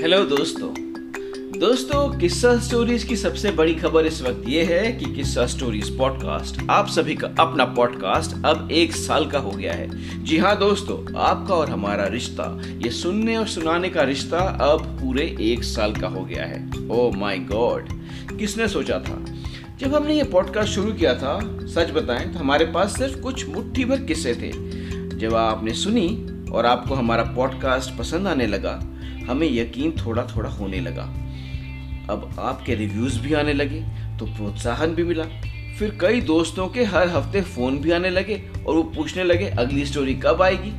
Hello दोस्तों। दोस्तों किस्सा स्टोरीज की सबसे बड़ी खबर इस वक्त ये है कि किस्सा स्टोरीज पॉडकास्ट आप सभी का अपना पॉडकास्ट अब एक साल का हो गया है। जी हाँ दोस्तों, आपका और हमारा रिश्ता, ये सुनने और सुनाने का रिश्ता अब पूरे एक साल का हो गया है। ओ माय गॉड किसने सोचा था? जब हमने ये पॉडकास्ट शुरू किया था, सच बताएँ तो हमारे पास सिर्फ़ कुछ मुट्ठी भर किस्से थे। जब आपने सुनी और आपको हमारा पॉडकास्ट पसंद आने लगा हमें यकीन थोड़ा थोड़ा होने लगा। अब आपके रिव्यूज़ भी आने लगे तो प्रोत्साहन भी मिला। फिर कई दोस्तों के हर हफ़्ते फ़ोन भी आने लगे और वो पूछने लगे, अगली स्टोरी कब आएगी?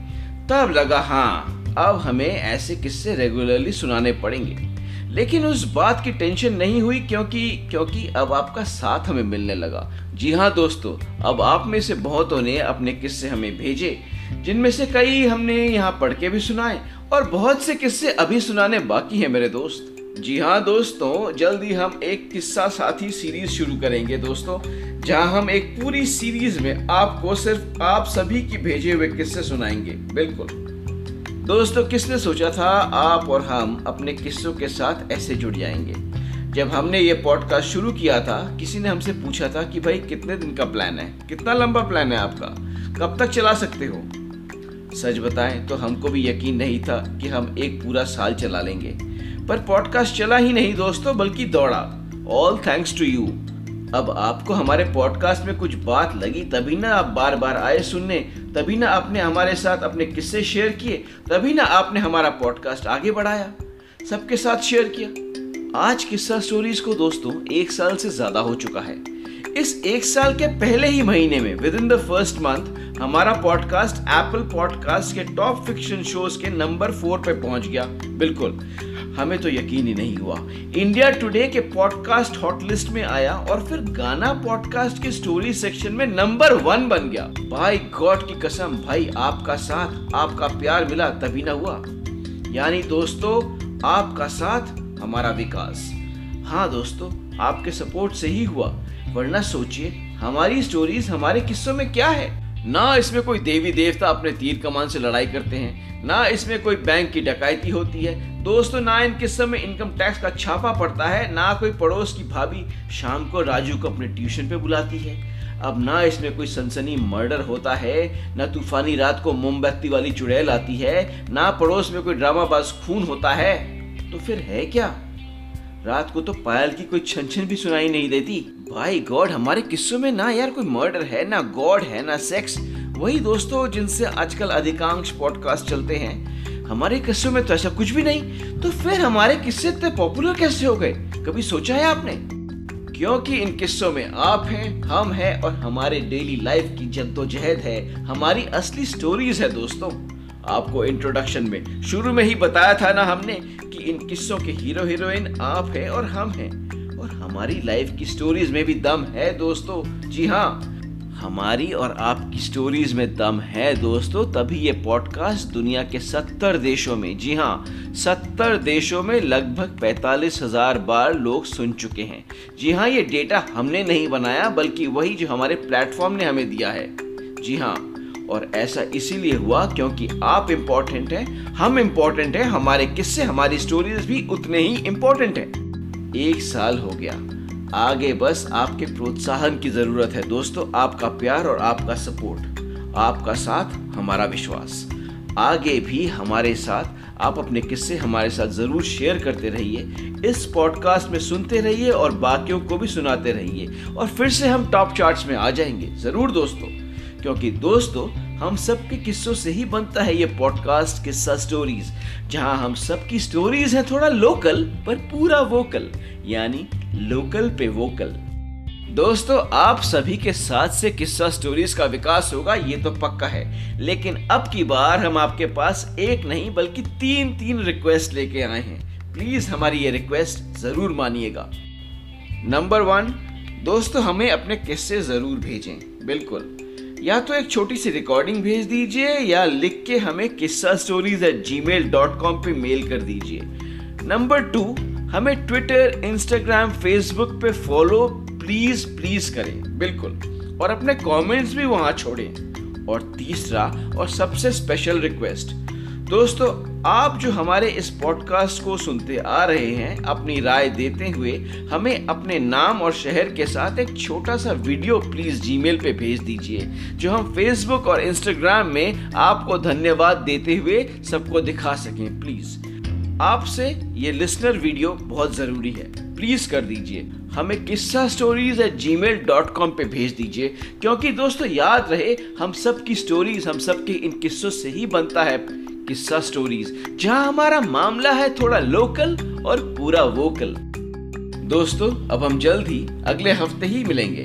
तब लगा हाँ अब हमें ऐसे किस्से रेगुलरली सुनाने पड़ेंगे। लेकिन उस बात की टेंशन नहीं हुई क्योंकि क्योंकि अब आपका साथ हमें मिलने लगा। जी हाँ दोस्तों, अब आप में से बहुतों ने अपने किस्से हमें भेजे, जिनमें से कई हमने यहाँ पढ़ के भी सुनाए और बहुत से किस्से अभी सुनाने बाकी हैं मेरे दोस्त। जी हाँ दोस्तों, जल्दी हम एक किस्सा साथी सीरीज़ शुरू करेंगे दोस्तों, जहाँ हम एक पूरी सीरीज़ में आपको सिर्फ़ आप सभी की भेजे हुए किस्से सुनाएँगे। बिल्कुल। दोस्तों, किसने सोचा था आप और हम अपने किस्सों के साथ ऐसे जुड़ जाएँगे? जब हमने ये पॉडकास्ट शुरू किया था, किसी ने हमसे पूछा था कि भाई कितने दिन का प्लान है? कितना लंबा प्लान है आपका? कब तक चला सकते हो? सच बताएँ तो हमको भी यकीन नहीं था कि हम एक पूरा साल चला लेंगे। पर पॉडकास्ट चला ही नहीं दोस्तों, बल्कि दौड़ा। ऑल थैंक्स टू यू अब आपको हमारे पॉडकास्ट में कुछ बात लगी, तभी ना आप बार बार आए सुनने, तभी ना आपने हमारे साथ अपने किस्से शेयर किए, तभी ना आपने हमारा पॉडकास्ट आगे बढ़ाया। सबके साथ शेयर किया। आज किस्सा स्टोरीज को दोस्तों, एक साल से ज़्यादा हो चुका है। इस एक साल के पहले ही महीने में with in the first month हमारा पॉडकास्ट एप्पल पॉडकास्ट के टॉप फिक्शन शोज़ के नंबर फोर पे पहुँच गया। बिल्कुल। हमें तो यकीन ही नहीं हुआ। इंडिया टुडे के पॉडकास्ट हॉट लिस्ट में आया और फिर गाना पॉडकास्ट के स्टोरी सेक्शन में नंबर वन बन गया। भाई गॉड की कसम, भाई, आपका साथ, आपका प्यार मिला, तभी ना हुआ। यानी दोस्तों, आपका साथ, हमारा विकास। हाँ दोस्तों आपके सपोर्ट से ही हुआ। वरना सोचिए, हमारी स्टोरीज हमारे किस्सों में क्या है? ना इसमें कोई देवी देवता अपने तीर कमान से लड़ाई करते हैं, ना इसमें कोई बैंक की डकैती होती है। दोस्तों, ना इन किस्सों में इनकम टैक्स का छापा पड़ता है, ना कोई पड़ोस की भाभी शाम को राजू को अपने ट्यूशन पे बुलाती है। अब ना इसमें कोई सनसनी मर्डर होता है, ना तूफानी रात को मोमबत्ती वाली चुड़ैल आती है, ना पड़ोस में कोई ड्रामाबाज खून होता है। तो फिर है क्या? रात को तो पायल की कोई छन भी सुनाई नहीं देती। भाई गॉड, हमारे किस्सों में ना यार कोई मर्डर है, ना गॉड है, ना सेक्स। वही दोस्तों जिनसे आजकल अधिकांश पॉडकास्ट चलते हैं। हमारे किस्सों में तो ऐसा कुछ भी नहीं। तो फिर हमारे किस्से इतने पॉपुलर कैसे हो गए? कभी सोचा है आपने? क्योंकि इन किस्सों में आप हैं, हम हैं और हमारे डेली लाइफ की जद्दोजहद है। हमारी असली स्टोरीज है दोस्तों। आपको इंट्रोडक्शन में। शुरू में ही बताया था ना हमने कि इन किस्सों के हीरो हीरोइन आप हैं और हम हैं। और हमारी लाइफ की स्टोरीज में भी दम है दोस्तों। जी हाँ हमारी और आपकी स्टोरीज में दम है दोस्तों, तभी ये पॉडकास्ट दुनिया के सत्तर देशों में, जी हाँ सत्तर देशों में लगभग पैतालीस हज़ार बार लोग सुन चुके हैं। जी हाँ ये डेटा हमने नहीं बनाया, बल्कि वही जो हमारे प्लेटफॉर्म ने हमें दिया है। जी हाँ और ऐसा इसीलिए हुआ क्योंकि आप इम्पोर्टेंट हैं, हम इम्पोर्टेंट हैं, हमारे किस्से, हमारी स्टोरीज भी उतने ही इम्पोर्टेंट हैं। एक साल हो गया। आगे बस आपके प्रोत्साहन की ज़रूरत है दोस्तों, आपका प्यार और आपका सपोर्ट आपका साथ, हमारा विश्वास। आगे भी हमारे साथ, आप अपने किस्से हमारे साथ ज़रूर शेयर करते रहिए, इस पॉडकास्ट में सुनते रहिए और बाकियों को भी सुनाते रहिए। और फिर से हम टॉप चार्ट्स में आ जाएँगे। ज़रूर दोस्तों। क्योंकि दोस्तों, हम सबके किस्सों से ही बनता है ये पॉडकास्ट किस्सा स्टोरीज जहाँ हम सबकी स्टोरीज हैं थोड़ा लोकल पर पूरा वोकल यानी लोकल पे वोकल दोस्तों, आप सभी के साथ से किस्सा स्टोरीज का विकास होगा, ये तो पक्का है। लेकिन अब की बार हम आपके पास एक नहीं, बल्कि तीन तीन रिक्वेस्ट लेके आए हैं। प्लीज़ हमारी ये रिक्वेस्ट ज़रूर मानिएगा। नंबर वन दोस्तों, हमें अपने किस्से ज़रूर भेजें। बिल्कुल। या तो एक छोटी सी रिकॉर्डिंग भेज दीजिए, या लिख के हमें Kissa stories at gmail dot com पर मेल कर दीजिए। नंबर टू हमें ट्विटर इंस्टाग्राम फेसबुक पे फॉलो प्लीज़ प्लीज़ करें। बिल्कुल। और अपने कमेंट्स भी वहाँ छोड़ें। और तीसरा, और सबसे स्पेशल रिक्वेस्ट दोस्तों, आप जो हमारे इस पॉडकास्ट को सुनते आ रहे हैं, अपनी राय देते हुए, हमें अपने नाम और शहर के साथ एक छोटा सा वीडियो प्लीज़ जीमेल पे भेज दीजिए, जो हम फेसबुक और इंस्टाग्राम में आपको धन्यवाद देते हुए सबको दिखा सकें प्लीज़ आपसे ये लिसनर वीडियो बहुत ज़रूरी है। प्लीज़ कर दीजिए। हमें Kissa stories at gmail dot com पर भेज दीजिए, क्योंकि दोस्तों, याद रहे, हम सब की स्टोरीज हम सब के इन किस्सों से ही बनता है। किस्सा स्टोरीज जहाँ हमारा मामला है थोड़ा लोकल और पूरा वोकल दोस्तों, अब हम जल्द ही अगले हफ़्ते ही मिलेंगे।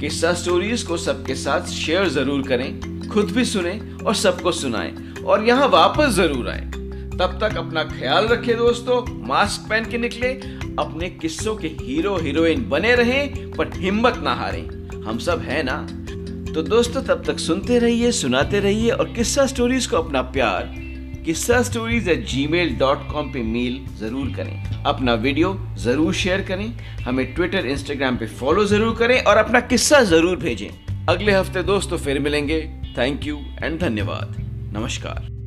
किस्सा स्टोरीज को सबके साथ शेयर ज़रूर करें, खुद भी सुने और सबको सुनाएँ, और यहाँ वापस ज़रूर आए। तब तक अपना ख्याल रखें दोस्तों मास्क पहन के निकले, अपने किस्सों के हीरो हीरोइन बने रहें, पर हिम्मत ना हारें। हम सब है ना? तो दोस्तों, तब तक सुनते रहिए, सुनाते रहिए और किस्सा स्टोरीज को अपना प्यार, Kissa stories at gmail dot com पर मेल ज़रूर करें। अपना वीडियो ज़रूर शेयर करें, हमें ट्विटर इंस्टाग्राम पे फॉलो ज़रूर करें और अपना किस्सा ज़रूर भेजें। अगले हफ़्ते दोस्तों, फिर मिलेंगे। थैंक यू एंड धन्यवाद। नमस्कार।